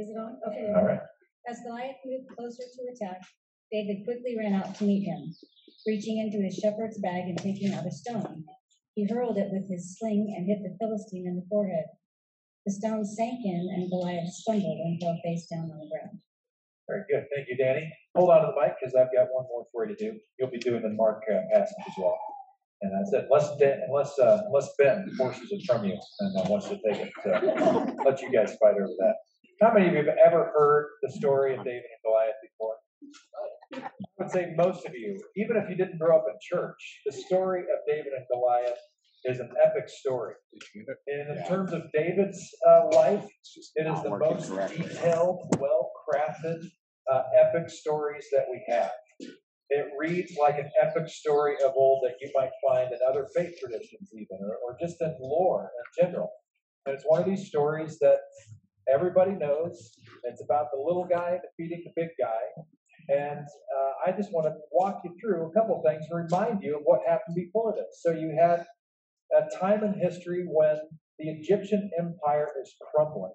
Is it on? Okay. All right. As Goliath moved closer to attack, David quickly ran out to meet him. Reaching into his shepherd's bag and taking out a stone, he hurled it with his sling and hit the Philistine in the forehead. The stone sank in, and Goliath stumbled and fell face down on the ground. Very good. Thank you, Danny. Hold on to the mic because I've got one more for you to do. You'll be doing the Mark uh, passage as well. And that's it. Unless Dan, unless uh, unless Ben forces it from you and uh, wants to take it, uh, let you guys fight over that. How many of you have ever heard the story of David and Goliath before? I would say most of you, even if you didn't grow up in church, the story of David and Goliath is an epic story. And in terms of David's uh, life, it is the most detailed, well crafted, uh, epic stories that we have. It reads like an epic story of old that you might find in other faith traditions, even, or, or just in lore in general. And it's one of these stories that everybody knows. It's about the little guy defeating the big guy. And uh, I just want to walk you through a couple things to remind you of what happened before this. So you had a time in history when the Egyptian empire is crumbling.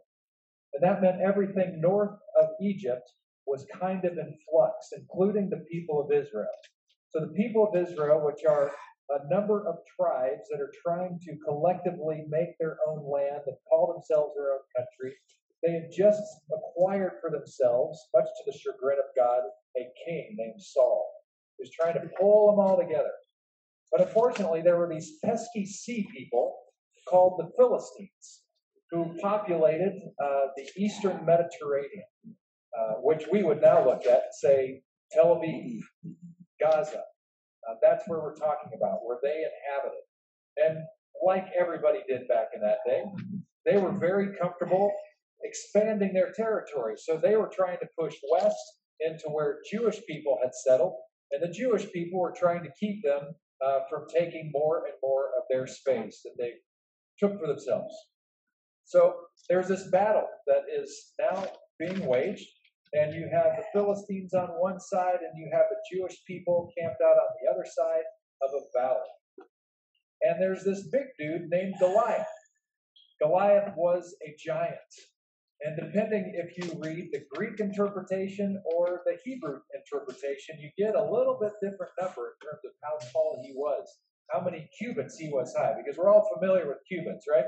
And that meant everything north of Egypt was kind of in flux, including the people of Israel. So the people of Israel, which are a number of tribes that are trying to collectively make their own land and call themselves their own country, they had just acquired for themselves, much to the chagrin of God, a king named Saul, who's trying to pull them all together. But unfortunately, there were these pesky sea people called the Philistines who populated uh, the eastern Mediterranean, uh, which we would now look at and say Tel Aviv, Gaza. Uh, that's where we're talking about, where they inhabited. And like everybody did back in that day, they were very comfortable expanding their territory. So they were trying to push west into where Jewish people had settled, and the Jewish people were trying to keep them uh, from taking more and more of their space that they took for themselves. So there's this battle that is now being waged, and you have the Philistines on one side, and you have the Jewish people camped out on the other side of a valley. And there's this big dude named Goliath. Goliath was a giant. And depending if you read the Greek interpretation or the Hebrew interpretation, you get a little bit different number in terms of how tall he was, how many cubits he was high, because we're all familiar with cubits, right?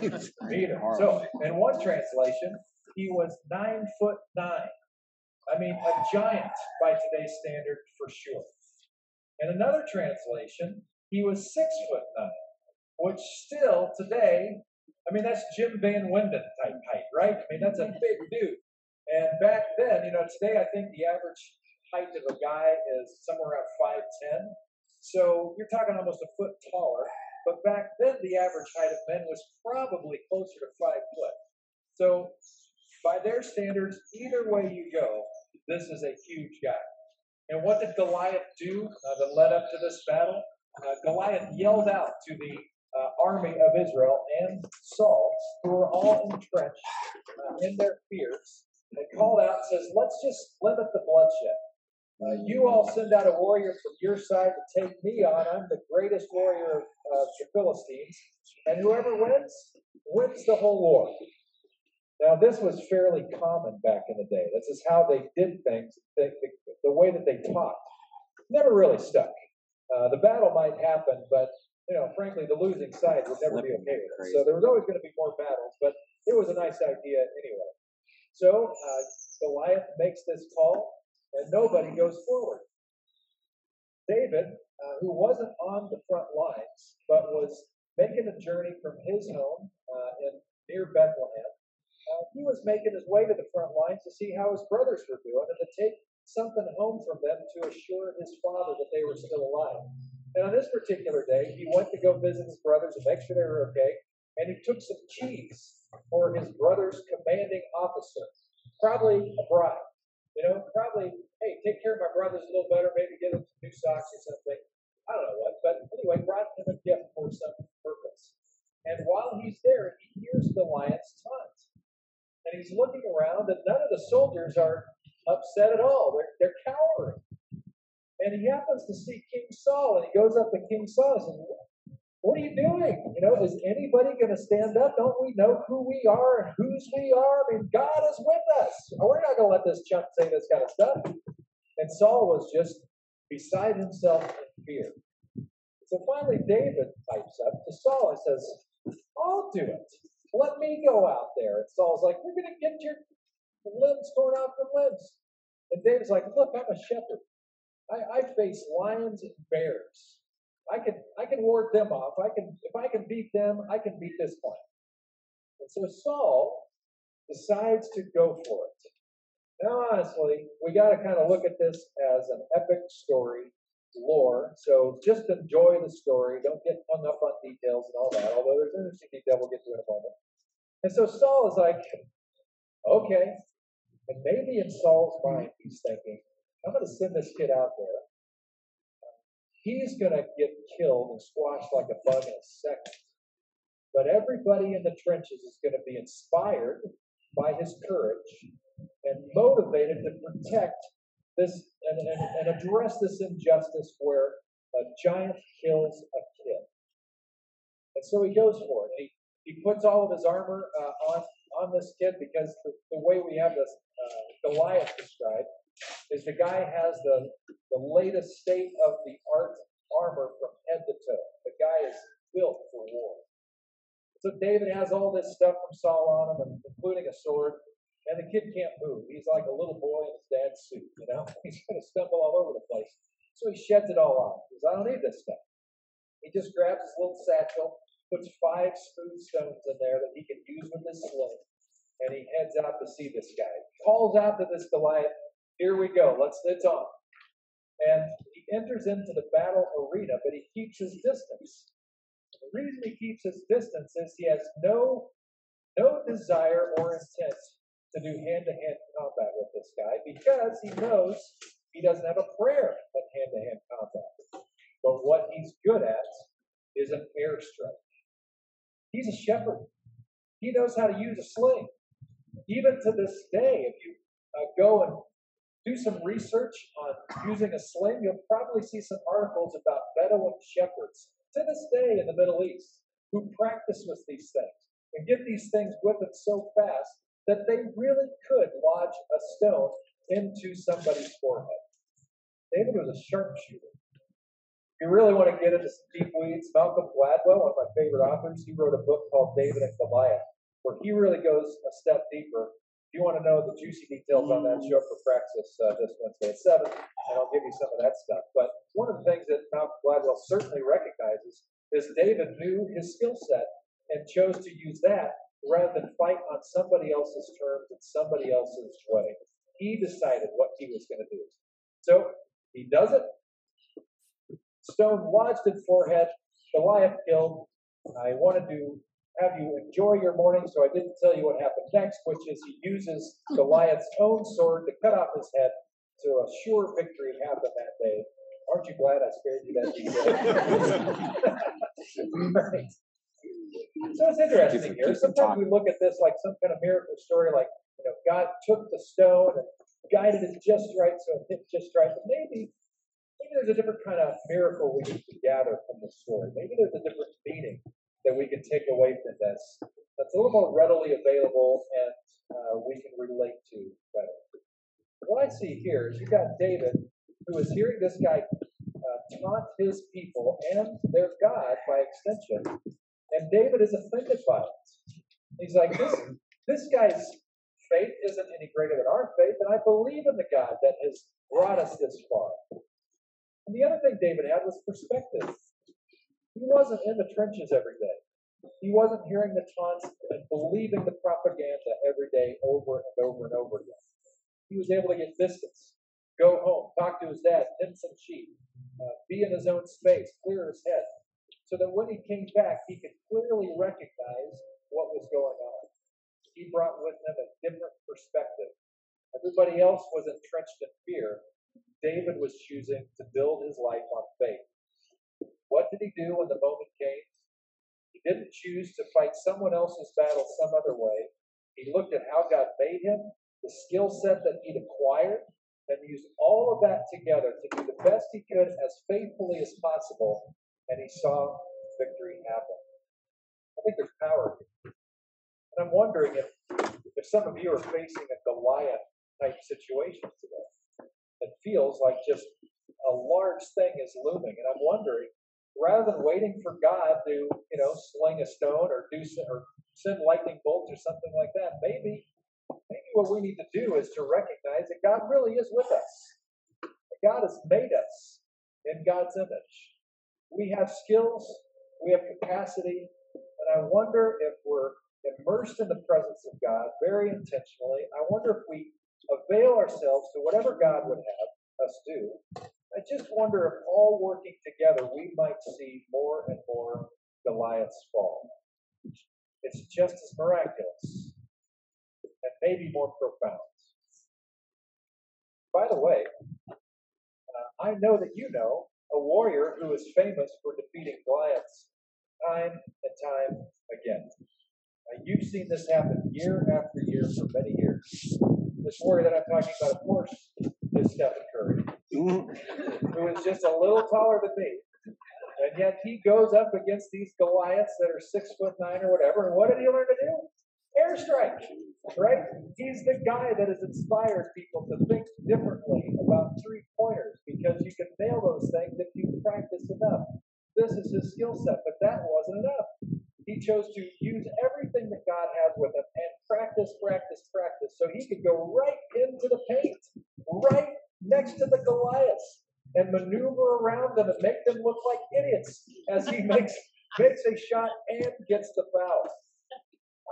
Meter. So, in one translation, he was nine foot nine. I mean, a giant by today's standard for sure. In another translation, he was six foot nine, which still today I mean, that's Jim Van Winden type height, right? I mean, that's a big dude. And back then, you know, today I think the average height of a guy is somewhere around 5'10. So you're talking almost a foot taller. But back then, the average height of men was probably closer to five foot. So by their standards, either way you go, this is a huge guy. And what did Goliath do uh, that led up to this battle? Uh, Goliath yelled out to the uh, army of Israel and Saul, who were all entrenched uh, in their fears, and called out and says, Let's just limit the bloodshed. Uh, you all send out a warrior from your side to take me on. I'm the greatest warrior of the Philistines. And whoever wins, wins the whole war. Now, this was fairly common back in the day. This is how they did things, the, the, the way that they taught. Never really stuck. Uh, the battle might happen, but you know, frankly, the losing side would never be okay with it. So there was always going to be more battles, but it was a nice idea anyway. So uh, Goliath makes this call, and nobody goes forward. David, uh, who wasn't on the front lines, but was making a journey from his home uh, in near Bethlehem, uh, he was making his way to the front lines to see how his brothers were doing and to take something home from them to assure his father that they were still alive. And on this particular day, he went to go visit his brothers and make sure they were okay. And he took some cheese for his brother's commanding officer, probably a bribe. You know, probably, hey, take care of my brothers a little better, maybe give them some new socks or something. I don't know what. But anyway, brought him a gift for some purpose. And while he's there, he hears the lion's taunt. And he's looking around, and none of the soldiers are upset at all. They're, they're cowering. And he happens to see King Saul, and he goes up to King Saul and says, what are you doing? You know, is anybody going to stand up? Don't we know who we are and whose we are? I mean, God is with us. We're not going to let this chump say this kind of stuff. And Saul was just beside himself in fear. So finally, David pipes up to Saul and says, I'll do it. Let me go out there. And Saul's like, We're going to get your limbs torn off your limbs. And David's like, Look, I'm a shepherd. I, I face lions and bears. I can I can ward them off. I can if I can beat them, I can beat this one. And so Saul decides to go for it. Now, honestly, we got to kind of look at this as an epic story, lore. So just enjoy the story. Don't get hung up on details and all that. Although there's interesting detail we'll get to in a moment. And so Saul is like, okay. And maybe in Saul's mind, he's thinking, I'm going to send this kid out there he's going to get killed and squashed like a bug in a second. But everybody in the trenches is going to be inspired by his courage and motivated to protect this and, and, and address this injustice where a giant kills a kid. And so he goes for it. He, he puts all of his armor uh, on, on this kid because the, the way we have this uh, Goliath described is the guy has the, the latest state of the art armor from head to toe. The guy is built for war. So David has all this stuff from Saul on him, including a sword, and the kid can't move. He's like a little boy in his dad's suit, you know? He's going to stumble all over the place. So he sheds it all off. He says, I don't need this stuff. He just grabs his little satchel, puts five smooth stones in there that he can use with his sling, and he heads out to see this guy. He Calls out to this Goliath, here we go. Let's it's on. And he enters into the battle arena, but he keeps his distance. The reason he keeps his distance is he has no no desire or intent to do hand-to-hand combat with this guy because he knows he doesn't have a prayer at hand-to-hand combat. But what he's good at is an airstrike. He's a shepherd. He knows how to use a sling. Even to this day, if you uh, go and do some research on using a sling, you'll probably see some articles about Bedouin shepherds to this day in the Middle East who practice with these things and get these things them so fast that they really could lodge a stone into somebody's forehead. David was a sharpshooter. If you really want to get into some deep weeds, Malcolm Gladwell, one of my favorite authors, he wrote a book called David and Goliath, where he really goes a step deeper if you want to know the juicy details on that, show up for Praxis uh, this Wednesday at 7, and I'll give you some of that stuff. But one of the things that Malcolm Gladwell certainly recognizes is David knew his skill set and chose to use that rather than fight on somebody else's terms and somebody else's way. He decided what he was going to do. So he does it. Stone lodged in forehead. Goliath killed. I want to have you enjoy your morning. So I didn't tell you what happened next, which is he uses Goliath's own sword to cut off his head. So a sure victory happened that day. Aren't you glad I spared you that detail? right. So it's interesting here. Sometimes we look at this like some kind of miracle story, like you know, God took the stone and guided it just right so it hit just right. But maybe maybe there's a different kind of miracle we need to gather from this story. Maybe there's a different meaning that we can take away from this that's a little more readily available and uh, we can relate to better. What I see here is you've got David who is hearing this guy uh, taunt his people and their God by extension, and David is offended by it. He's like, this, this guy's faith isn't any greater than our faith, and I believe in the God that has brought us this far. And the other thing David had was perspective. He wasn't in the trenches every day. He wasn't hearing the taunts and believing the propaganda every day over and over and over again. He was able to get distance, go home, talk to his dad, tend some sheep, uh, be in his own space, clear his head, so that when he came back, he could clearly recognize what was going on. He brought with him a different perspective. Everybody else was entrenched in fear. David was choosing to build his life on faith. Do when the moment came? He didn't choose to fight someone else's battle some other way. He looked at how God made him, the skill set that he'd acquired, and used all of that together to do the best he could as faithfully as possible. And he saw victory happen. I think there's power here. And I'm wondering if, if some of you are facing a Goliath type situation today that feels like just a large thing is looming. And I'm wondering, rather than waiting for God to, you know, sling a stone or do or send lightning bolts or something like that, maybe maybe what we need to do is to recognize that God really is with us. That God has made us in God's image. We have skills, we have capacity, and I wonder if we're immersed in the presence of God very intentionally. I wonder if we avail ourselves to whatever God would have us do. I just wonder if all working together we might see more and more Goliaths fall. It's just as miraculous and maybe more profound. By the way, uh, I know that you know a warrior who is famous for defeating Goliaths time and time again. You've seen this happen year after year for many years. This warrior that I'm talking about, of course, is Stephen Curry, who is just a little taller than me. And yet he goes up against these Goliaths that are six foot nine or whatever. And what did he learn to do? Airstrike, right? He's the guy that has inspired people to think differently about three pointers because you can nail those things if you practice enough. This is his skill set, but that wasn't enough. He chose to use everything that God has with him and practice, practice, practice, so he could go right into the paint, right next to the Goliaths, and maneuver around them and make them look like idiots as he makes makes a shot and gets the foul.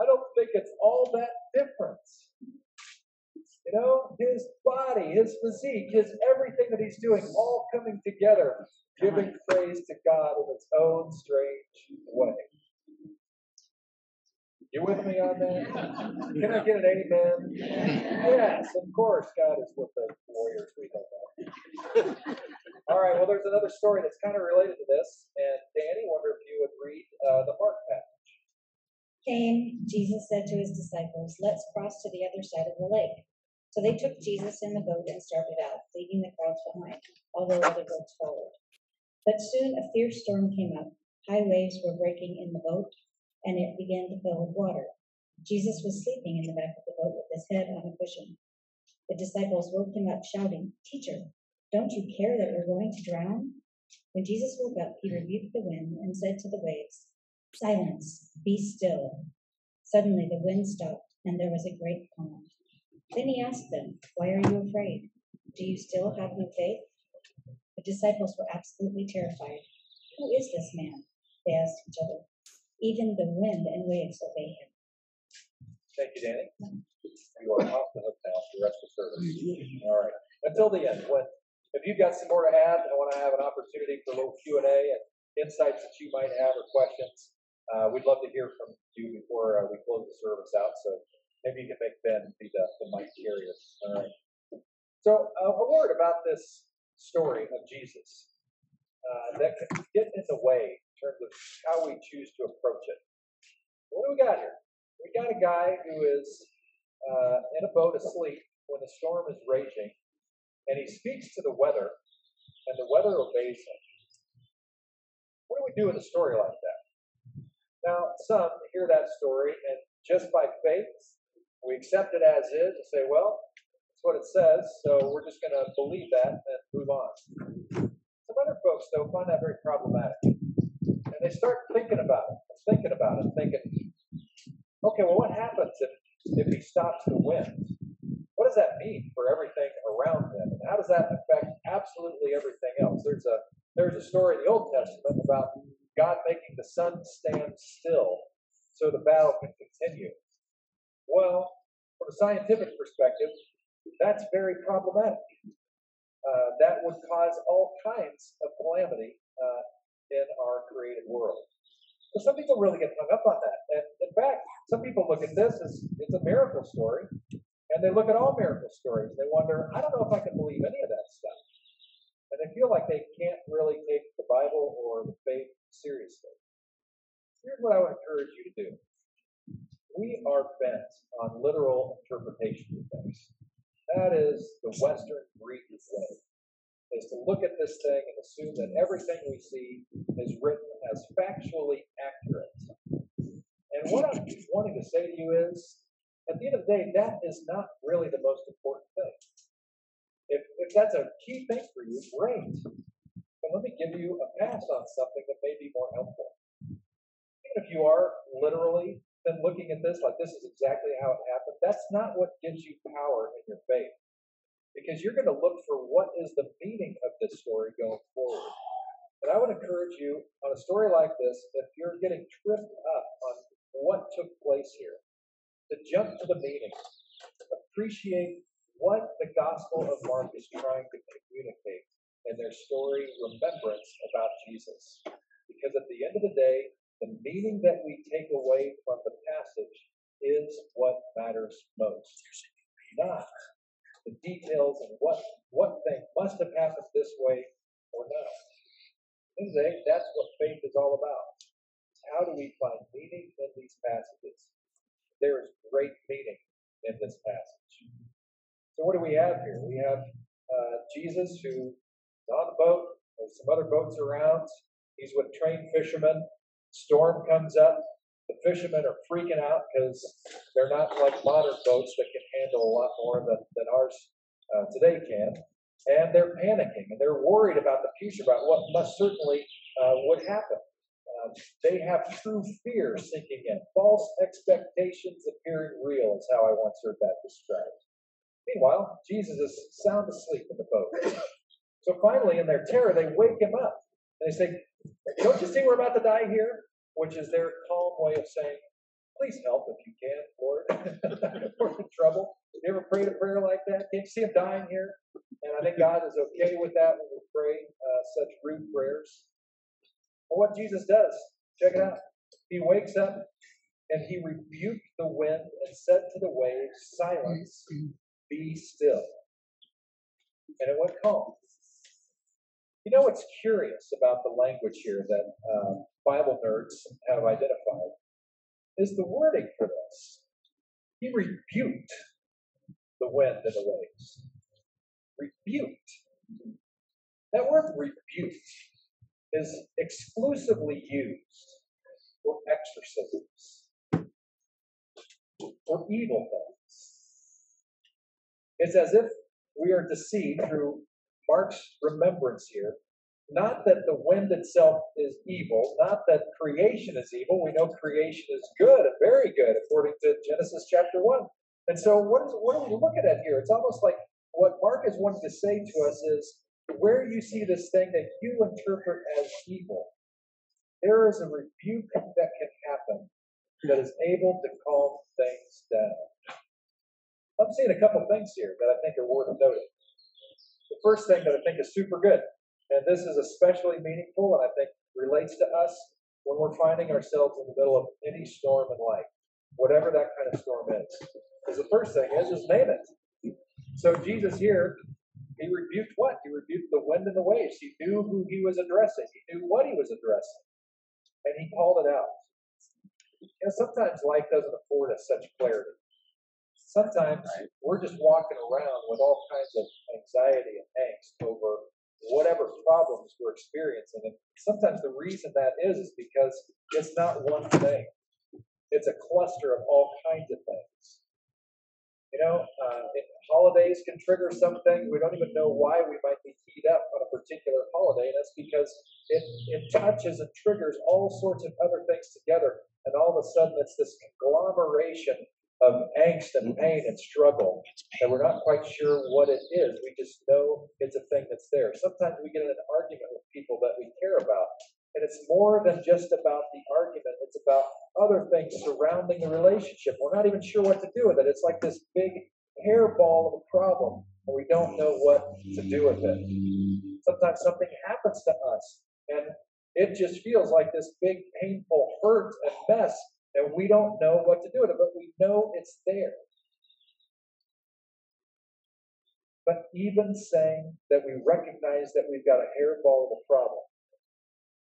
I don't think it's all that different. You know, his body, his physique, his everything that he's doing, all coming together, giving praise to God in its own strange way. You with me on that? Can I get an amen? Yes, of course, God is with the warriors. We know that. All right, well, there's another story that's kind of related to this. And Danny, wonder if you would read uh, the Mark passage. Came, Jesus said to his disciples, Let's cross to the other side of the lake. So they took Jesus in the boat and started out, leaving the crowds behind, although other boats followed. But soon a fierce storm came up. High waves were breaking in the boat, and it began to fill with water. Jesus was sleeping in the back of the boat with his head on a cushion. The disciples woke him up, shouting, Teacher, don't you care that we're going to drown? When Jesus woke up, he rebuked the wind and said to the waves, Silence, be still. Suddenly the wind stopped, and there was a great calm. Then he asked them, Why are you afraid? Do you still have no faith? The disciples were absolutely terrified. Who is this man? They asked each other. Even the wind and waves obey him. Thank you, Danny. You are off the hook now for the rest of the service. All right. Until the end, when if you've got some more to add, I want to have an opportunity for a little Q and A and insights that you might have or questions. Uh, we'd love to hear from you before uh, we close the service out. So maybe you can make Ben be the, the mic carrier. All right. So uh, a word about this story of Jesus uh, that can get in the way in terms of how we choose to approach it. What do we got here? We got a guy who is uh, in a boat asleep when the storm is raging, and he speaks to the weather, and the weather obeys him. What do we do in a story like that? Now, some hear that story, and just by faith, we accept it as is and say, well, that's what it says, so we're just going to believe that and move on. Some other folks, though, find that very problematic. And they start thinking about it, thinking about it, thinking, okay, well, what happens if, if he stops the wind? What does that mean for everything around them? And how does that affect absolutely everything else? There's a there's a story in the Old Testament about God making the sun stand still so the battle can continue. Well, from a scientific perspective, that's very problematic. Uh, that would cause all kinds of calamity uh, in our created world. But some people really get hung up on that. And in fact, some people look at this as it's a miracle story, and they look at all miracle stories. They wonder, I don't know if I can believe any of that stuff. And they feel like they can't really take the Bible or the faith seriously. Here's what I would encourage you to do. We are bent on literal interpretation of things. That is the Western Greek way, is to look at this thing and assume that everything we see is written as factually accurate. And what I'm wanting to say to you is, at the end of the day, that is not really the most important thing. If, if that's a key thing for you, great. But let me give you a pass on something that may be more helpful. Even if you are literally then looking at this like this is exactly how it happened, that's not what gives you power in your faith. Because you're going to look for what is the meaning of this story going forward. And I would encourage you on a story like this, if you're getting tripped up on what took place here, to jump to the meaning, appreciate what the Gospel of Mark is trying to communicate in their story remembrance about Jesus. Because at the end of the day, the meaning that we take away from the passage is what matters most, not details and what what thing must have happened this way or not. The that's what faith is all about. How do we find meaning in these passages? There is great meaning in this passage. So what do we have here? We have uh, Jesus who is on the boat. There's some other boats around. He's with trained fishermen. Storm comes up. The fishermen are freaking out because they're not like modern boats that can handle a lot more than, than ours uh, today can. And they're panicking and they're worried about the future, about what must certainly uh, would happen. Uh, they have true fear sinking in, false expectations appearing real, is how I once heard that described. Meanwhile, Jesus is sound asleep in the boat. So finally, in their terror, they wake him up. And they say, Don't you see we're about to die here? Which is their calm way of saying, Please help if you can, Lord. we're in trouble. You ever prayed a prayer like that? Can't you see him dying here? And I think God is okay with that when we pray uh, such rude prayers. And what Jesus does, check it out. He wakes up and he rebuked the wind and said to the waves, Silence, be still. And it went calm. You know what's curious about the language here that uh, Bible nerds have identified is the wording for this. He rebuked the wind and the waves. Rebuked. That word rebuked is exclusively used for exorcisms or evil things. It's as if we are deceived through Mark's remembrance here. Not that the wind itself is evil, not that creation is evil. We know creation is good and very good according to Genesis chapter 1. And so, what, is, what are we looking at here? It's almost like what Mark is wanting to say to us is where you see this thing that you interpret as evil, there is a rebuke that can happen that is able to calm things down. I'm seeing a couple things here that I think are worth noting. The first thing that I think is super good, and this is especially meaningful and I think relates to us when we're finding ourselves in the middle of any storm in life, whatever that kind of storm is. Because the first thing is, is name it. So Jesus here, he rebuked what? He rebuked the wind and the waves. He knew who he was addressing. He knew what he was addressing. And he called it out. You know, sometimes life doesn't afford us such clarity. Sometimes we're just walking around with all kinds of anxiety and angst over whatever problems we're experiencing. And sometimes the reason that is is because it's not one thing. It's a cluster of all kinds of things. You know, uh, holidays can trigger something. We don't even know why we might be keyed up on a particular holiday. And that's because it, it touches and triggers all sorts of other things together. And all of a sudden, it's this conglomeration of angst and mm-hmm. pain and struggle and we're not quite sure what it is. We just know it's a thing that's there. Sometimes we get in an argument with people that we care about, and it's more than just about the argument, it's about other things surrounding the relationship. We're not even sure what to do with it. It's like this big hairball of a problem, and we don't know what to do with it. Sometimes something happens to us, and it just feels like this big, painful hurt and mess and we don't know what to do with it, but we know it's there. But even saying that we recognize that we've got a hairball of a problem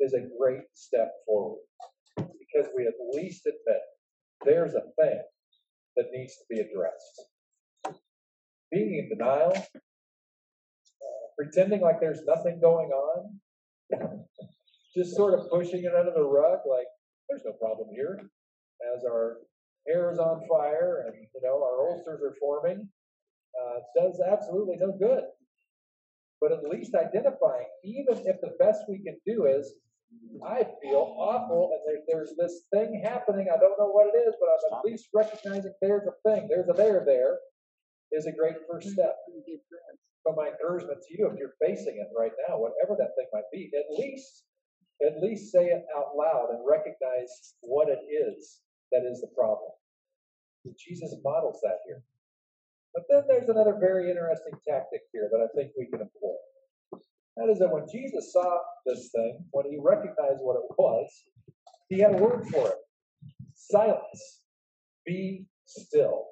is a great step forward because we at least admit there's a thing that needs to be addressed. Being in denial, uh, pretending like there's nothing going on, just sort of pushing it under the rug, like there's no problem here. As our hair is on fire and you know our ulcers are forming, uh, does absolutely no good. But at least identifying, even if the best we can do is, I feel awful and there, there's this thing happening. I don't know what it is, but I'm at least recognizing there's a thing, there's a there there, is a great first step. So my encouragement to you, if you're facing it right now, whatever that thing might be, at least, at least say it out loud and recognize what it is that is the problem. Jesus models that here. But then there's another very interesting tactic here that I think we can employ. That is that when Jesus saw this thing, when he recognized what it was, he had a word for it silence, be still.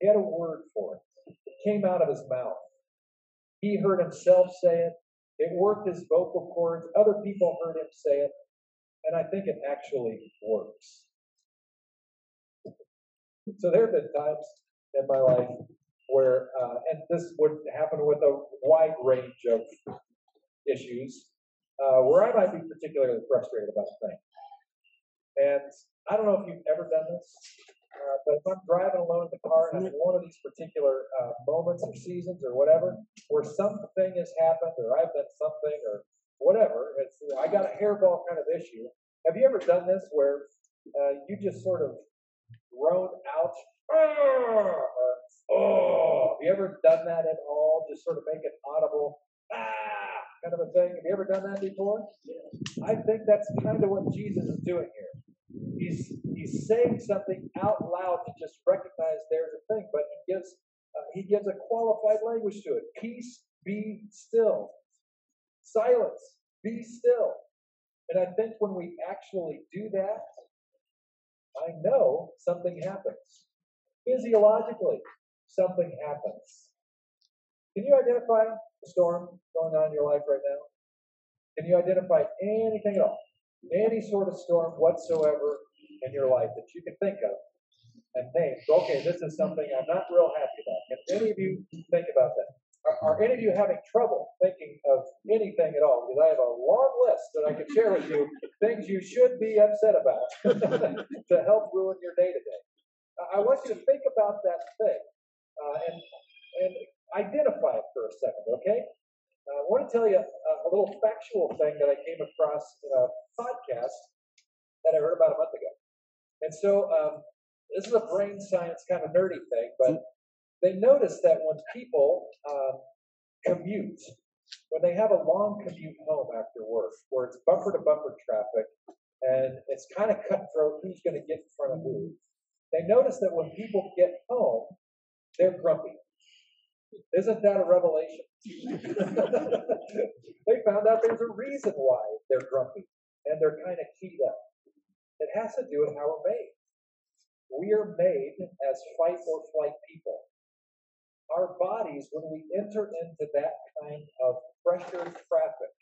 He had a word for it. It came out of his mouth. He heard himself say it. It worked his vocal cords. Other people heard him say it. And I think it actually works. So there have been times in my life where, uh, and this would happen with a wide range of issues, uh, where I might be particularly frustrated about a thing. And I don't know if you've ever done this, uh, but if I'm driving alone in the car and I'm in one of these particular uh, moments or seasons or whatever, where something has happened or I've done something or whatever, it's, I got a hairball kind of issue. Have you ever done this where uh, you just sort of groan out, "Ah," or oh, have you ever done that at all? Just sort of make it audible, ah, kind of a thing. Have you ever done that before? I think that's kind of what Jesus is doing here. He's he's saying something out loud to just recognize there's a thing, but he gives uh, he gives a qualified language to it. Peace, be still. Silence, be still. And I think when we actually do that, I know something happens. Physiologically, something happens. Can you identify the storm going on in your life right now? Can you identify anything at all? Any sort of storm whatsoever in your life that you can think of and name? Okay, this is something I'm not real happy about. Can any of you think about that? Are, are any of you having trouble thinking of anything at all? Because I have a long list that I could share with you, things you should be upset about to help ruin your day to day. I want you to think about that thing uh, and and identify it for a second, okay? Uh, I want to tell you a, a little factual thing that I came across in a podcast that I heard about a month ago. And so um, this is a brain science kind of nerdy thing, but they notice that when people um, commute, when they have a long commute home after work, where it's bumper to bumper traffic and it's kind of cutthroat who's going to get in front of who, they notice that when people get home, they're grumpy. Isn't that a revelation? they found out there's a reason why they're grumpy and they're kind of keyed up. It has to do with how we're made. We are made as fight or flight people. Our bodies, when we enter into that kind of pressure traffic,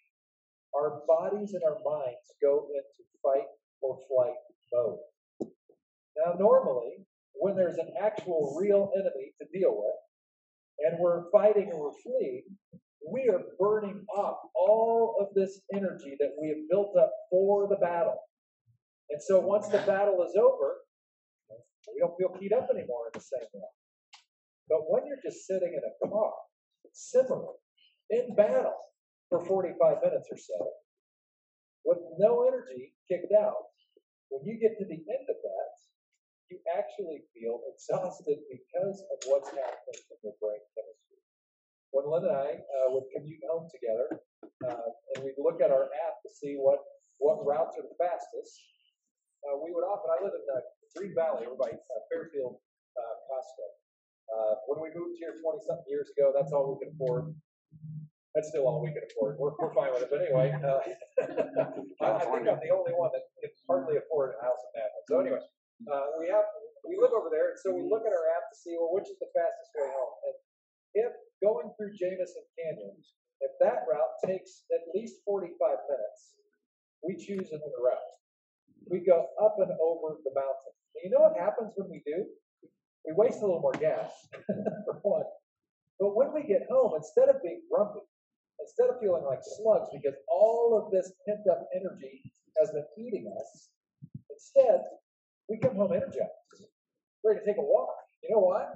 our bodies and our minds go into fight or flight mode. Now, normally, when there's an actual real enemy to deal with, and we're fighting and we're fleeing, we are burning off all of this energy that we have built up for the battle. And so once the battle is over, we don't feel keyed up anymore in the same way. But when you're just sitting in a car, simmering, in battle for 45 minutes or so, with no energy kicked out, when you get to the end of that, you actually feel exhausted because of what's happening in your brain chemistry. When Lynn and I uh, would commute home together, uh, and we'd look at our app to see what, what routes are the fastest, uh, we would often, I live in the Green Valley, over by uh, Fairfield uh, Costco. Uh, when we moved here 20 something years ago, that's all we could afford. That's still all we can afford. We're, we're fine with it. But anyway, uh, I, I think I'm the only one that can hardly afford a house in Napa. So anyway, uh, we have we live over there, and so we look at our app to see well which is the fastest way home. And if going through Jameson Canyon, if that route takes at least 45 minutes, we choose another route. We go up and over the mountain. And you know what happens when we do? We waste a little more gas, for one. But when we get home, instead of being grumpy, instead of feeling like slugs because all of this pent up energy has been eating us, instead, we come home energized, ready to take a walk. You know why?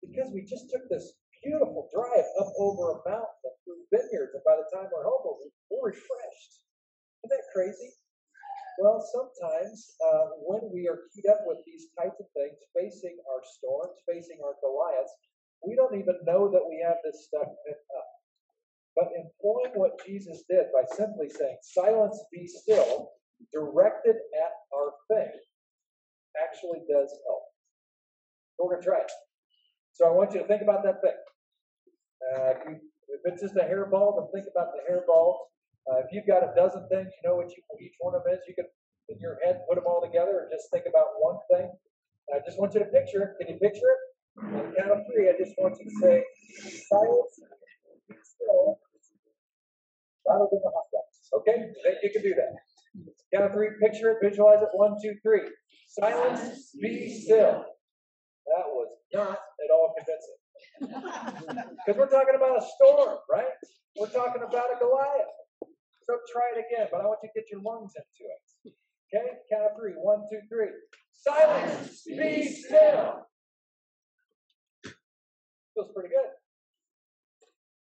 Because we just took this beautiful drive up over a mountain through vineyards, and by the time we're home, we're refreshed. Isn't that crazy? Well, sometimes uh, when we are keyed up with these types of things, facing our storms, facing our Goliaths, we don't even know that we have this stuff pent up. But employing what Jesus did by simply saying, Silence, be still, directed at our faith, actually does help. So we're going to try it. So I want you to think about that thing. Uh, if, you, if it's just a hairball, then think about the hairball. Uh, if you've got a dozen things, you know what you, each one of them is. You can, in your head, put them all together and just think about one thing. I just want you to picture it. Can you picture it? On count of three, I just want you to say, silence, be still, louder than the hot dogs. Okay? You can do that. Count of three, picture it, visualize it. One, two, three. Silence, be still. That was not at all convincing. Because we're talking about a storm, right? We're talking about a Goliath. So try it again, but I want you to get your lungs into it. Okay? Count of three. One, two, three. Silence, be still. Feels pretty good.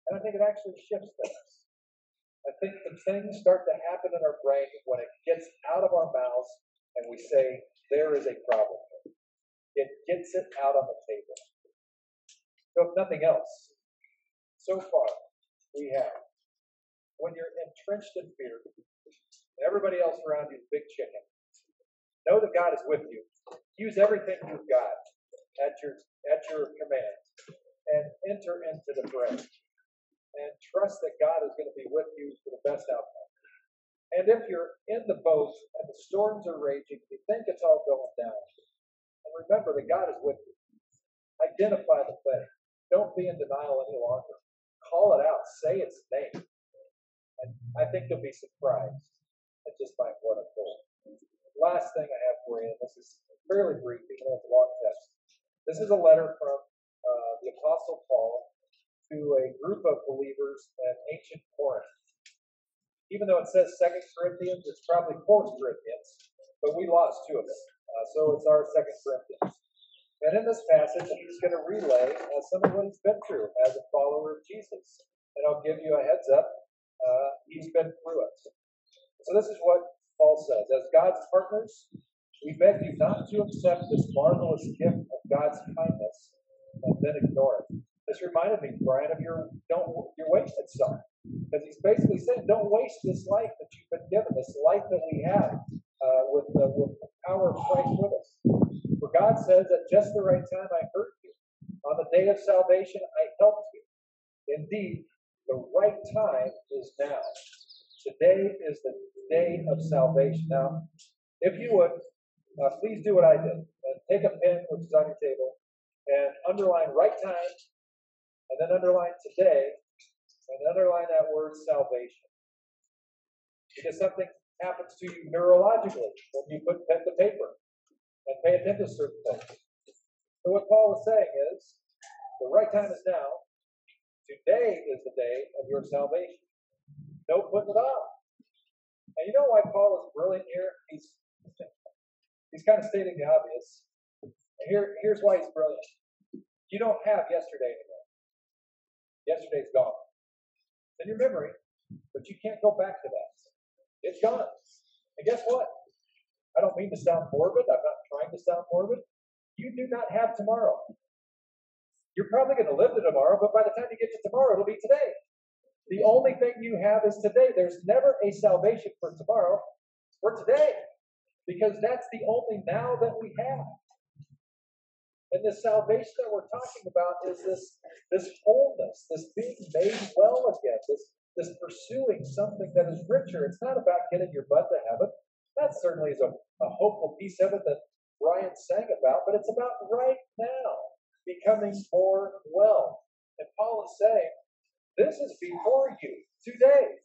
And I think it actually shifts things. I think some things start to happen in our brain when it gets out of our mouths and we say, there is a problem. It gets it out on the table. So, if nothing else, so far we have when you're entrenched in fear, and everybody else around you is big chicken, know that God is with you. Use everything you've got at your at your command and enter into the fray. And trust that God is going to be with you for the best outcome. And if you're in the boat and the storms are raging, you think it's all going down. And remember that God is with you. Identify the thing. Don't be in denial any longer. Call it out. Say its name. I think you'll be surprised at just by what I'm. Last thing I have for you, and this is fairly brief, even though it's a long text. This is a letter from uh, the Apostle Paul to a group of believers in ancient Corinth. Even though it says Second Corinthians, it's probably Fourth Corinthians, but we lost two of them, uh, so it's our Second Corinthians. And in this passage, he's going to relay uh, some of what he's been through as a follower of Jesus. And I'll give you a heads up. Uh, he's been through it. So this is what Paul says. As God's partners, we beg you not to accept this marvelous gift of God's kindness and then ignore it. This reminded me, Brian, of your don't your wasted son. Because he's basically saying, don't waste this life that you've been given, this life that we have uh, with, the, with the power of Christ with us. For God says, at just the right time I heard you. On the day of salvation I helped you. Indeed, the right time is now. Today is the day of salvation. Now, if you would, uh, please do what I did. And take a pen, which is on your table, and underline right time, and then underline today, and underline that word salvation. Because something happens to you neurologically when you put pen to paper and pay attention to certain things. So what Paul is saying is, the right time is now. Today is the day of your salvation. No putting it off. And you know why Paul is brilliant here? He's he's kind of stating the obvious. And here, here's why he's brilliant. You don't have yesterday anymore. Yesterday's gone. It's in your memory, but you can't go back to that. It's gone. And guess what? I don't mean to sound morbid. I'm not trying to sound morbid. You do not have tomorrow. You're probably going to live to tomorrow, but by the time you get to tomorrow, it'll be today. The only thing you have is today. There's never a salvation for tomorrow, for today, because that's the only now that we have. And the salvation that we're talking about is this, this wholeness, this being made well again, this, this pursuing something that is richer. It's not about getting your butt to heaven. That certainly is a, a hopeful piece of it that Ryan sang about, but it's about right now becoming more well. And Paul is saying, this is before you today.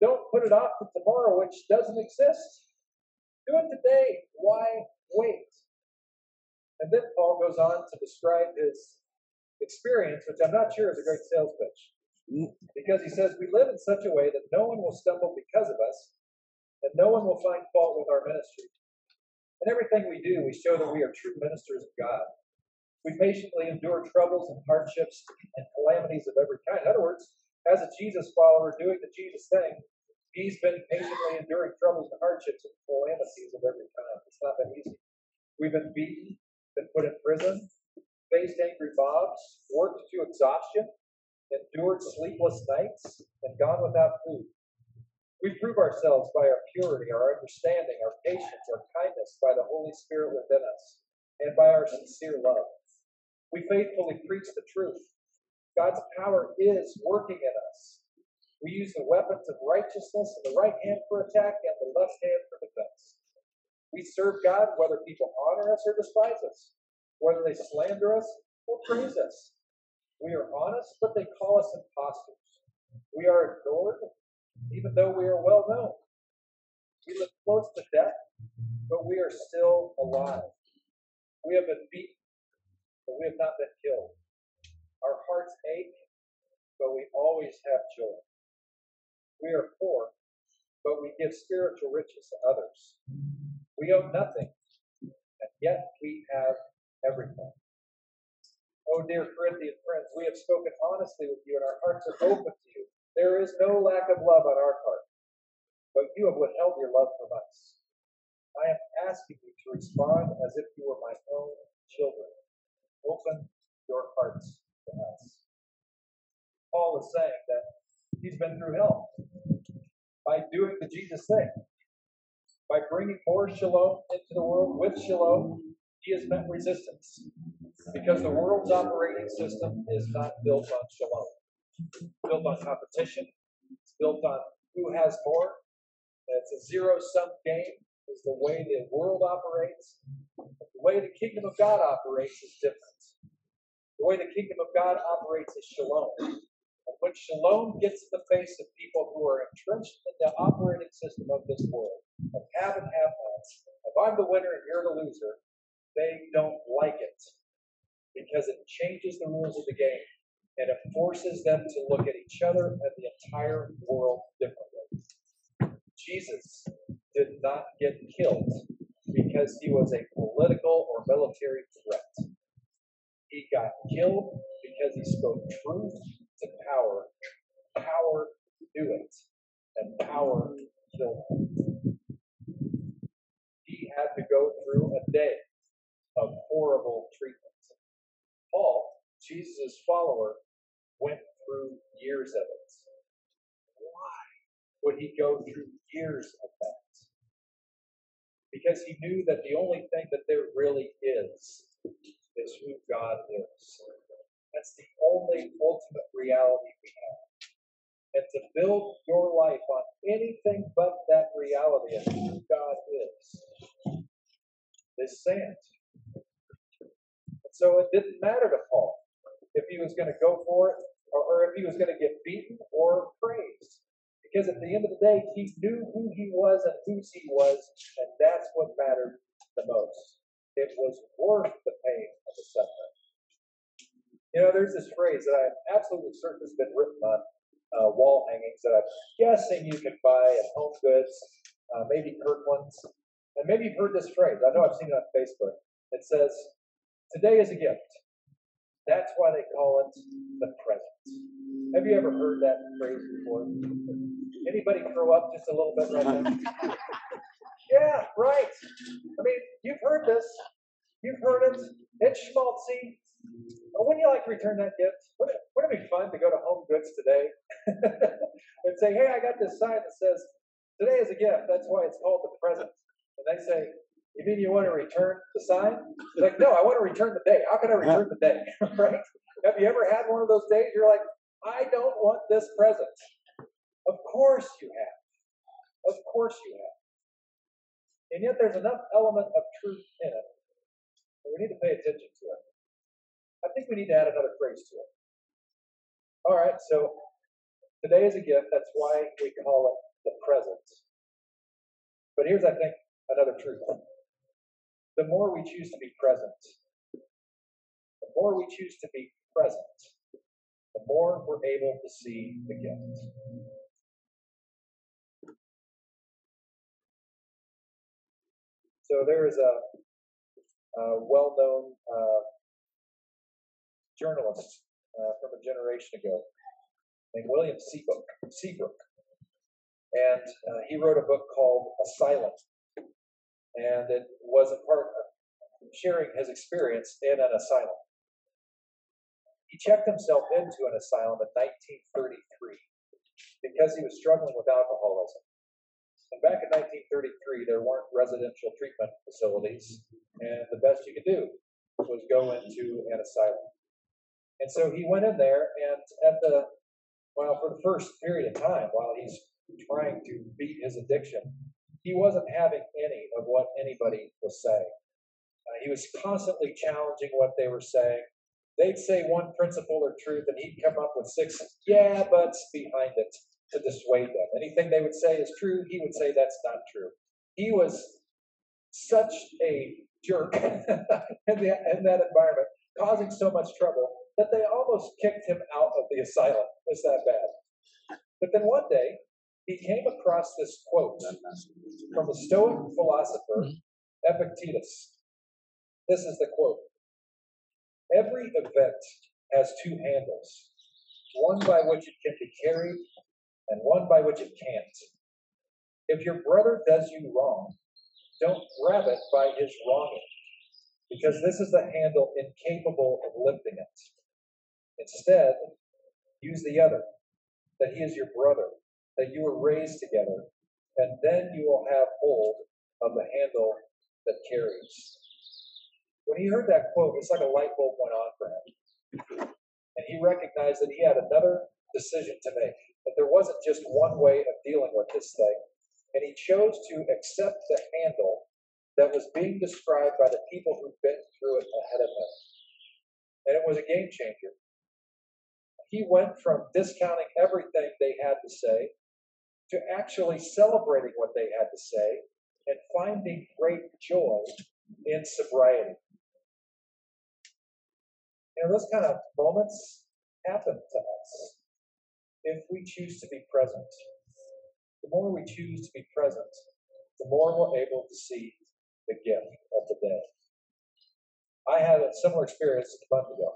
Don't put it off to tomorrow, which doesn't exist. Do it today. Why wait? And then Paul goes on to describe his, experience, which I'm not sure is a great sales pitch. Because he says, We live in such a way that no one will stumble because of us, and no one will find fault with our ministry. In everything we do, we show that we are true ministers of God. We patiently endure troubles and hardships and calamities of every kind. In other words, as a Jesus follower doing the Jesus thing, he's been patiently enduring troubles and hardships and calamities of every kind. It's not been easy. We've been beaten, been put in prison, faced angry mobs, worked to exhaustion, endured sleepless nights, and gone without food. We prove ourselves by our purity, our understanding, our patience, our kindness, by the Holy Spirit within us, and by our sincere love. We faithfully preach the truth. God's power is working in us. We use the weapons of righteousness the right hand for attack and the left hand for defense. We serve God whether people honor us or despise us, whether they slander us or praise us. We are honest, but they call us impostors. We are ignored, even though we are well known. We live close to death, but we are still alive. We have been beaten, but we have not been killed. Our hearts ache, but we always have joy. We are poor, but we give spiritual riches to others. We own nothing, and yet we have everything. Oh, dear Corinthian friends, we have spoken honestly with you, and our hearts are open to you. There is no lack of love on our part, but you have withheld your love from us. I am asking you to respond as if you were my own children. Open your hearts to us. Paul is saying that he's been through hell by doing the Jesus thing, by bringing more shalom into the world with shalom. He has met resistance because the world's operating system is not built on shalom. It's built on competition. It's built on who has more. It's a zero sum game, is the way the world operates. The way the kingdom of God operates is different. The way the kingdom of God operates is shalom. And when shalom gets in the face of people who are entrenched in the operating system of this world, of have and have nots, if I'm the winner and you're the loser, they don't like it because it changes the rules of the game and it forces them to look at each other and the entire world differently. Jesus did not get killed because he was a political or military threat. He got killed because he spoke truth to power, power to do it, and power killed him. He had to go through a day of horrible treatment. Paul, Jesus' follower, went through years of it. Why would he go through years of that? Because he knew that the only thing that there really is is who God is. That's the only ultimate reality we have. And to build your life on anything but that reality of who God is is sand. And so it didn't matter to Paul if he was going to go for it or, or if he was going to get beaten or praised. Because at the end of the day, he knew who he was and whose he was, and that's what mattered the most. It was worth the pain of the suffering. You know, there's this phrase that I'm absolutely certain has been written on uh, wall hangings that I'm guessing you can buy at Home Goods, uh, maybe Kirkland's, and maybe you've heard this phrase. I know I've seen it on Facebook. It says, "Today is a gift." That's why they call it the present. Have you ever heard that phrase before? Anybody grow up just a little bit right now? yeah, right. I mean, you've heard this. You've heard it. It's schmaltzy. Wouldn't you like to return that gift? Wouldn't it, wouldn't it be fun to go to Home Goods today and say, hey, I got this sign that says, today is a gift. That's why it's called the present. And they say, you mean you want to return the sign? Like, no, I want to return the day. How can I return the day? right? Have you ever had one of those days? You're like, I don't want this present. Of course you have. Of course you have. And yet there's enough element of truth in it that we need to pay attention to it. I think we need to add another phrase to it. All right, so today is a gift. That's why we call it the present. But here's, I think, another truth the more we choose to be present, the more we choose to be present, the more we're able to see the gift. So there is a, a well-known uh, journalist uh, from a generation ago named William Seabrook. Seabrook. And uh, he wrote a book called Asylum. And it was a part of sharing his experience in an asylum. He checked himself into an asylum in 1933 because he was struggling with alcoholism. And back in 1933, there weren't residential treatment facilities, and the best you could do was go into an asylum. And so he went in there, and at the well, for the first period of time, while he's trying to beat his addiction, he wasn't having any of what anybody was saying. Uh, he was constantly challenging what they were saying. They'd say one principle or truth, and he'd come up with six yeah buts behind it to dissuade them. Anything they would say is true, he would say that's not true. He was such a jerk in, the, in that environment, causing so much trouble that they almost kicked him out of the asylum. It's that bad. But then one day, he came across this quote from the Stoic philosopher mm-hmm. Epictetus. This is the quote Every event has two handles, one by which it can be carried and one by which it can't. If your brother does you wrong, don't grab it by his wronging, because this is the handle incapable of lifting it. Instead, use the other, that he is your brother, that you were raised together, and then you will have hold of the handle that carries. When he heard that quote, it's like a light bulb went on for him. And he recognized that he had another decision to make, that there wasn't just one way of dealing with this thing. And he chose to accept the handle that was being described by the people who'd been through it ahead of him. And it was a game changer. He went from discounting everything they had to say to actually celebrating what they had to say and finding great joy in sobriety. You know, those kind of moments happen to us if we choose to be present. The more we choose to be present, the more we're able to see the gift of the day. I had a similar experience a month ago.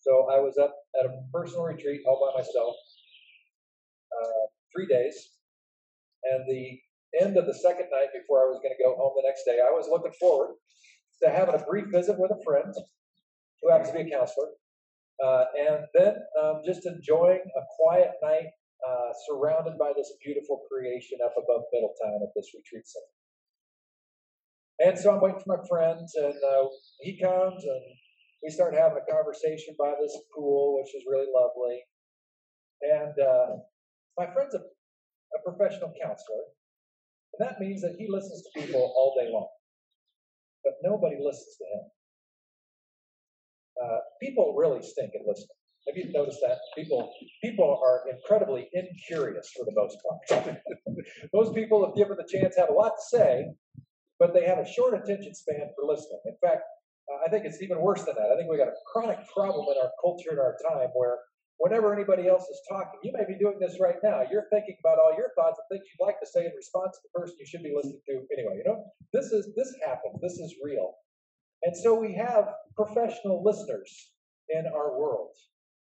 So I was up at a personal retreat all by myself, uh, three days, and the end of the second night before I was going to go home the next day, I was looking forward to having a brief visit with a friend who happens to be a counselor, uh, and then um, just enjoying a quiet night uh, surrounded by this beautiful creation up above Middletown at this retreat center. And so I'm waiting for my friend, and uh, he comes, and we start having a conversation by this pool, which is really lovely. And uh, my friend's a, a professional counselor, and that means that he listens to people all day long but nobody listens to him. Uh, people really stink at listening. Have you noticed that? People people are incredibly incurious for the most part. most people, if given the chance, have a lot to say, but they have a short attention span for listening. In fact, Uh, I think it's even worse than that. I think we got a chronic problem in our culture and our time where whenever anybody else is talking, you may be doing this right now. You're thinking about all your thoughts and things you'd like to say in response to the person you should be listening to anyway. You know, this is this happens. This is real, and so we have professional listeners in our world,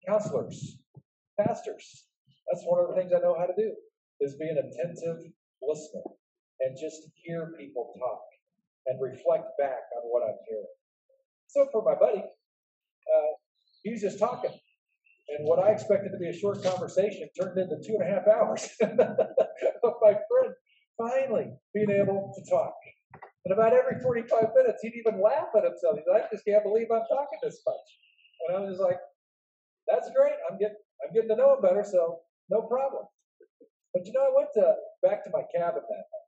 counselors, pastors. That's one of the things I know how to do is be an attentive listener and just hear people talk and reflect back on what I'm hearing. So for my buddy, uh, was just talking and what I expected to be a short conversation turned into two and a half hours of my friend finally being able to talk. And about every 45 minutes, he'd even laugh at himself. He's like, I just can't believe I'm talking this much. And I was like, that's great. I'm getting, I'm getting to know him better, so no problem. But you know, I went to, back to my cabin that night.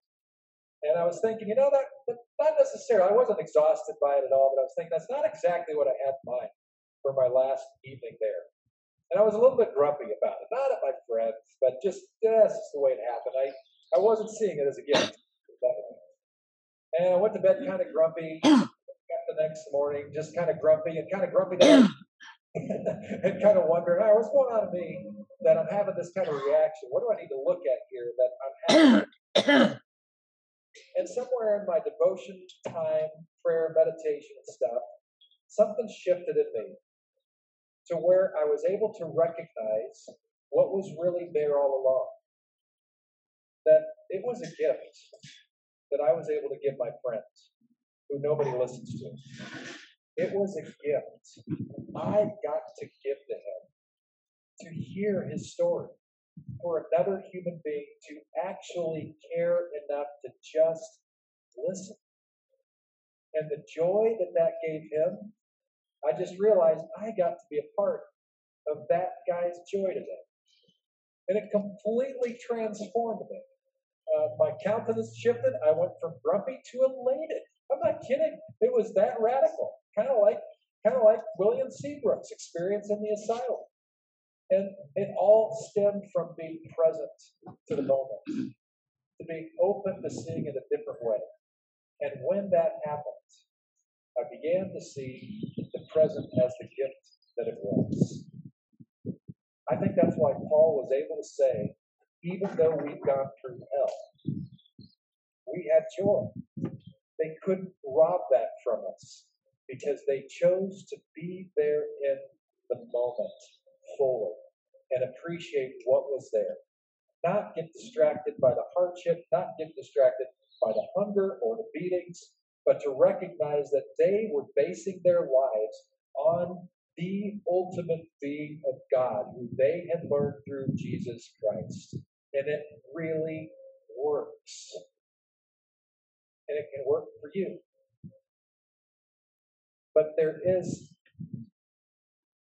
And I was thinking, you know, that, that not necessarily, I wasn't exhausted by it at all, but I was thinking that's not exactly what I had in mind for my last evening there. And I was a little bit grumpy about it, not at my friends, but just that's just the way it happened. I, I wasn't seeing it as a gift. And I went to bed kind of grumpy. Got the next morning, just kind of grumpy and kind of grumpy. and kind of wondering, oh, what's going on in me that I'm having this kind of reaction? What do I need to look at here that I'm having? and somewhere in my devotion time, prayer, meditation, and stuff, something shifted in me to where I was able to recognize what was really there all along. That it was a gift that I was able to give my friends who nobody listens to. It was a gift I got to give to him to hear his story, for another human being to actually care enough to just listen. And the joy that that gave him, I just realized I got to be a part of that guy's joy today. And it completely transformed me. Uh, my countenance shifted. I went from grumpy to elated. I'm not kidding. It was that radical. Kind of like, kind of like William Seabrook's experience in the asylum. And it all stemmed from being present to the moment, to being open to seeing it a different way. And when that happened, I began to see the present as the gift that it was. I think that's why Paul was able to say, even though we've gone through hell, we had joy. They couldn't rob that from us because they chose to be there in the moment fully and appreciate what was there. Not get distracted by the hardship, not get distracted by the hunger or the beatings, but to recognize that they were basing their lives on the ultimate being of God, who they had learned through Jesus Christ. And it really works. And it can work for you. But there is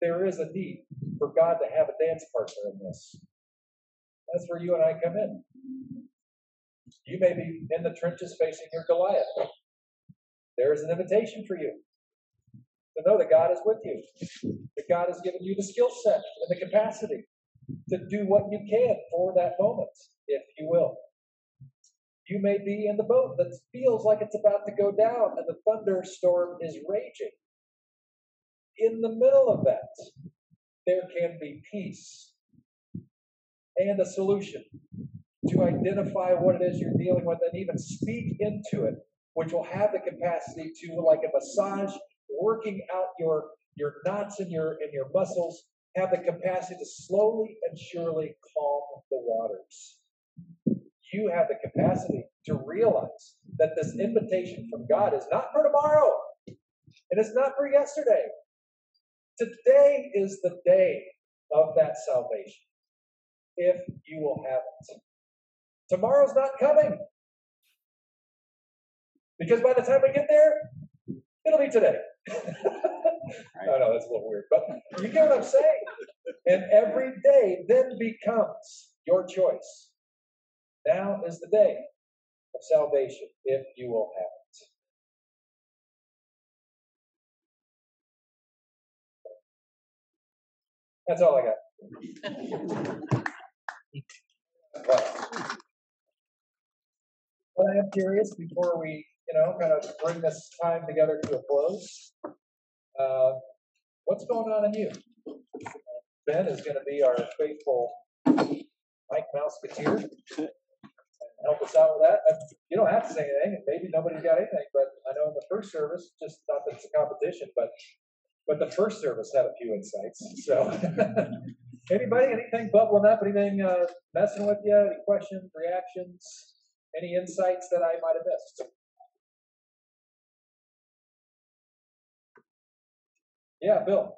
there is a need for God to have a dance partner in this. That's where you and I come in. You may be in the trenches facing your Goliath. There is an invitation for you to know that God is with you, that God has given you the skill set and the capacity to do what you can for that moment, if you will. You may be in the boat that feels like it's about to go down and the thunderstorm is raging. In the middle of that, there can be peace and a solution to identify what it is you're dealing with and even speak into it, which will have the capacity to, like a massage, working out your your knots in your in your muscles, have the capacity to slowly and surely calm the waters. You have the capacity to realize that this invitation from God is not for tomorrow, and it's not for yesterday. Today is the day of that salvation, if you will have it. Tomorrow's not coming. Because by the time we get there, it'll be today. I know that's a little weird, but you get what I'm saying. And every day then becomes your choice. Now is the day of salvation, if you will have it. That's all I got. But, I am curious before we, you know, kind of bring this time together to a close. Uh, what's going on in you? Ben is going to be our faithful Mike Mouseketeer. and Help us out with that. You don't have to say anything, and maybe nobody's got anything, but I know in the first service, just not that it's a competition, but but the first service had a few insights. So, anybody, anything bubbling up? Anything uh, messing with you? Any questions, reactions, any insights that I might have missed? Yeah, Bill.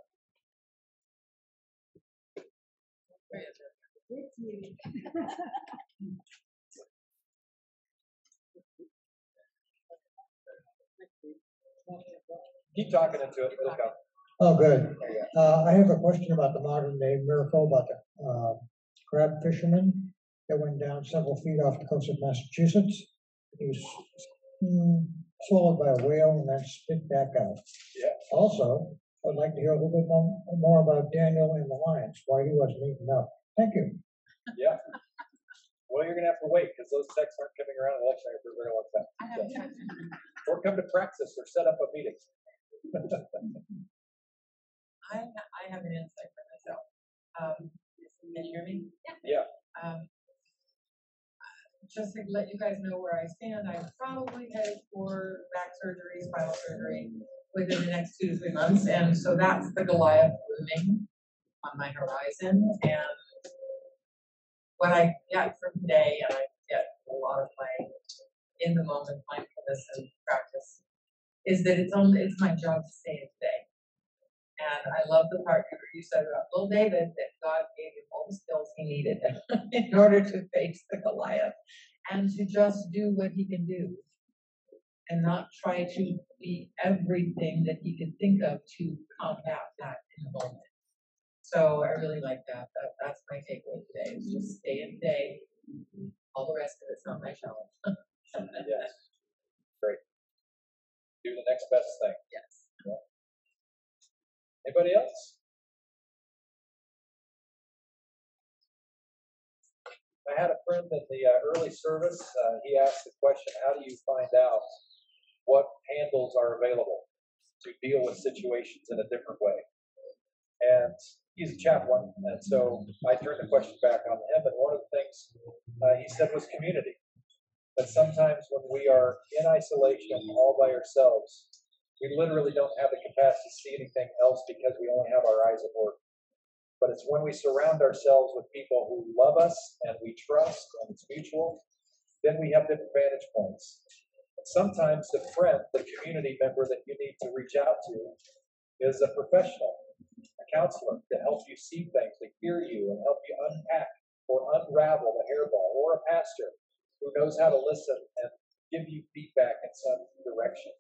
Keep talking into it. It'll come. Oh, good. There you go. Uh, I have a question about the modern day miracle about the, uh, crab fisherman that went down several feet off the coast of Massachusetts. He was, mm, swallowed by a whale and then spit back out. Yeah. Also, I'd like to hear a little bit more, more about Daniel and the lions, why he wasn't eaten up. Thank you. Yeah. Well, you're gonna have to wait, because those texts aren't coming around election night for a very long time. I haven't time. Or come to practice or set up a meeting. I, I have an insight for myself. Um, can you hear me? Yeah. Um, just to let you guys know where I stand, I'm probably headed for back surgery, spinal surgery within the next two to three months, and so that's the Goliath looming on my horizon, and what I get from today, and I get a lot of my in the moment mindfulness and practice, is that it's only, it's my job to stay in today. And I love the part you said about little David, that God gave him all the skills he needed in order to face the Goliath and to just do what he can do and not try to be everything that he could think of to combat that in the moment. So I really like that. That that's my takeaway today. Is just stay in day. All the rest of it's not my challenge. Yes. Great. Do the next best thing. yes. Anybody else? I had a friend in the uh, early service, uh, he asked the question, how do you find out what handles are available to deal with situations in a different way? And he's a chaplain, and so I turned the question back on him, and one of the things uh, he said was community. That sometimes when we are in isolation, all by ourselves, we literally don't have the capacity to see anything else because we only have our eyes work. But it's when we surround ourselves with people who love us and we trust and it's mutual, then we have different vantage points. And sometimes the friend, the community member that you need to reach out to is a professional, a counselor to help you see things, to hear you and help you unpack or unravel the hairball, or a pastor who knows how to listen and give you feedback in some direction.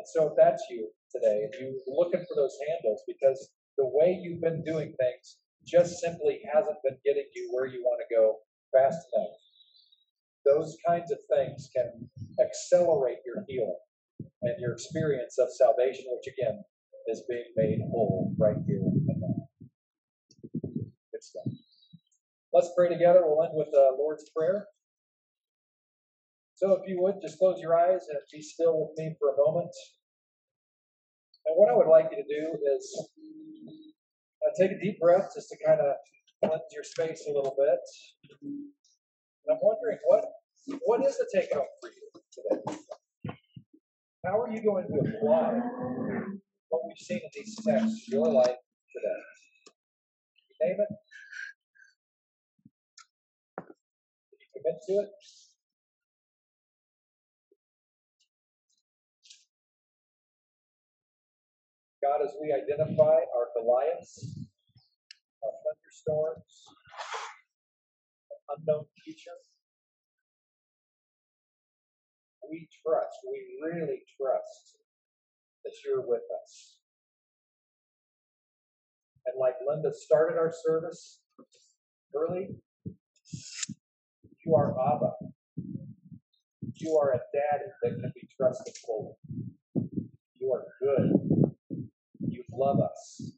And so if that's you today, and you're looking for those handles because the way you've been doing things just simply hasn't been getting you where you want to go fast enough. Those kinds of things can accelerate your healing and your experience of salvation, which again is being made whole right here and now. Good stuff. Let's pray together. We'll end with the Lord's Prayer. So if you would, just close your eyes and be still with me for a moment. And what I would like you to do is uh, take a deep breath just to kind of cleanse your space a little bit. And I'm wondering what what is the take home for you today? How are you going to apply what we've seen in these texts to your life today? Name it. Did you commit to it? God, as we identify our Goliaths, our thunderstorms, an unknown future, we trust, we really trust that you're with us. And like Linda started our service early, you are Abba. You are a daddy that can be trusted fully. You are good. You love us.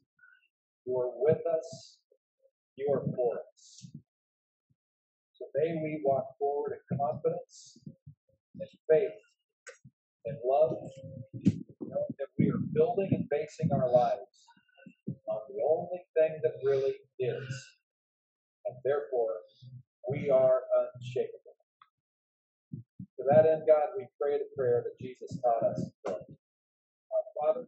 You are with us. You are for us. So may we walk forward in confidence, in faith, in love, knowing that we are building and basing our lives on the only thing that really is. And therefore, we are unshakable. To that end, God, we pray the prayer that Jesus taught us. Our Father,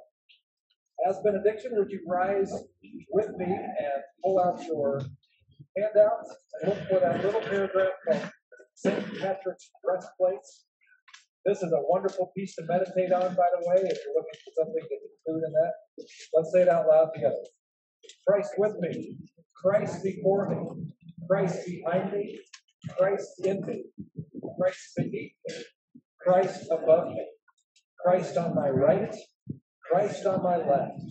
As benediction, would you rise with me and pull out your handouts and look for that little paragraph called St. Patrick's breastplates? This is a wonderful piece to meditate on, by the way, if you're looking for something to include in that. Let's say it out loud together. Christ with me, Christ before me, Christ behind me, Christ in me, Christ beneath me, Christ above me, Christ on my right, Christ on my left,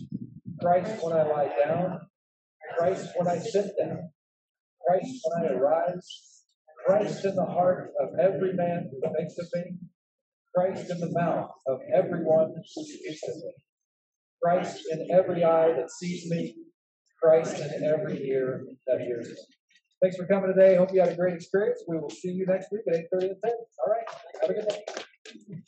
Christ when I lie down, Christ when I sit down, Christ when I arise, Christ in the heart of every man who thinks of me, Christ in the mouth of everyone who speaks of me, Christ in every eye that sees me, Christ in every ear that hears me. Thanks for coming today. Hope you had a great experience. We will see you next week at eight thirty and ten. All right. Have a good day.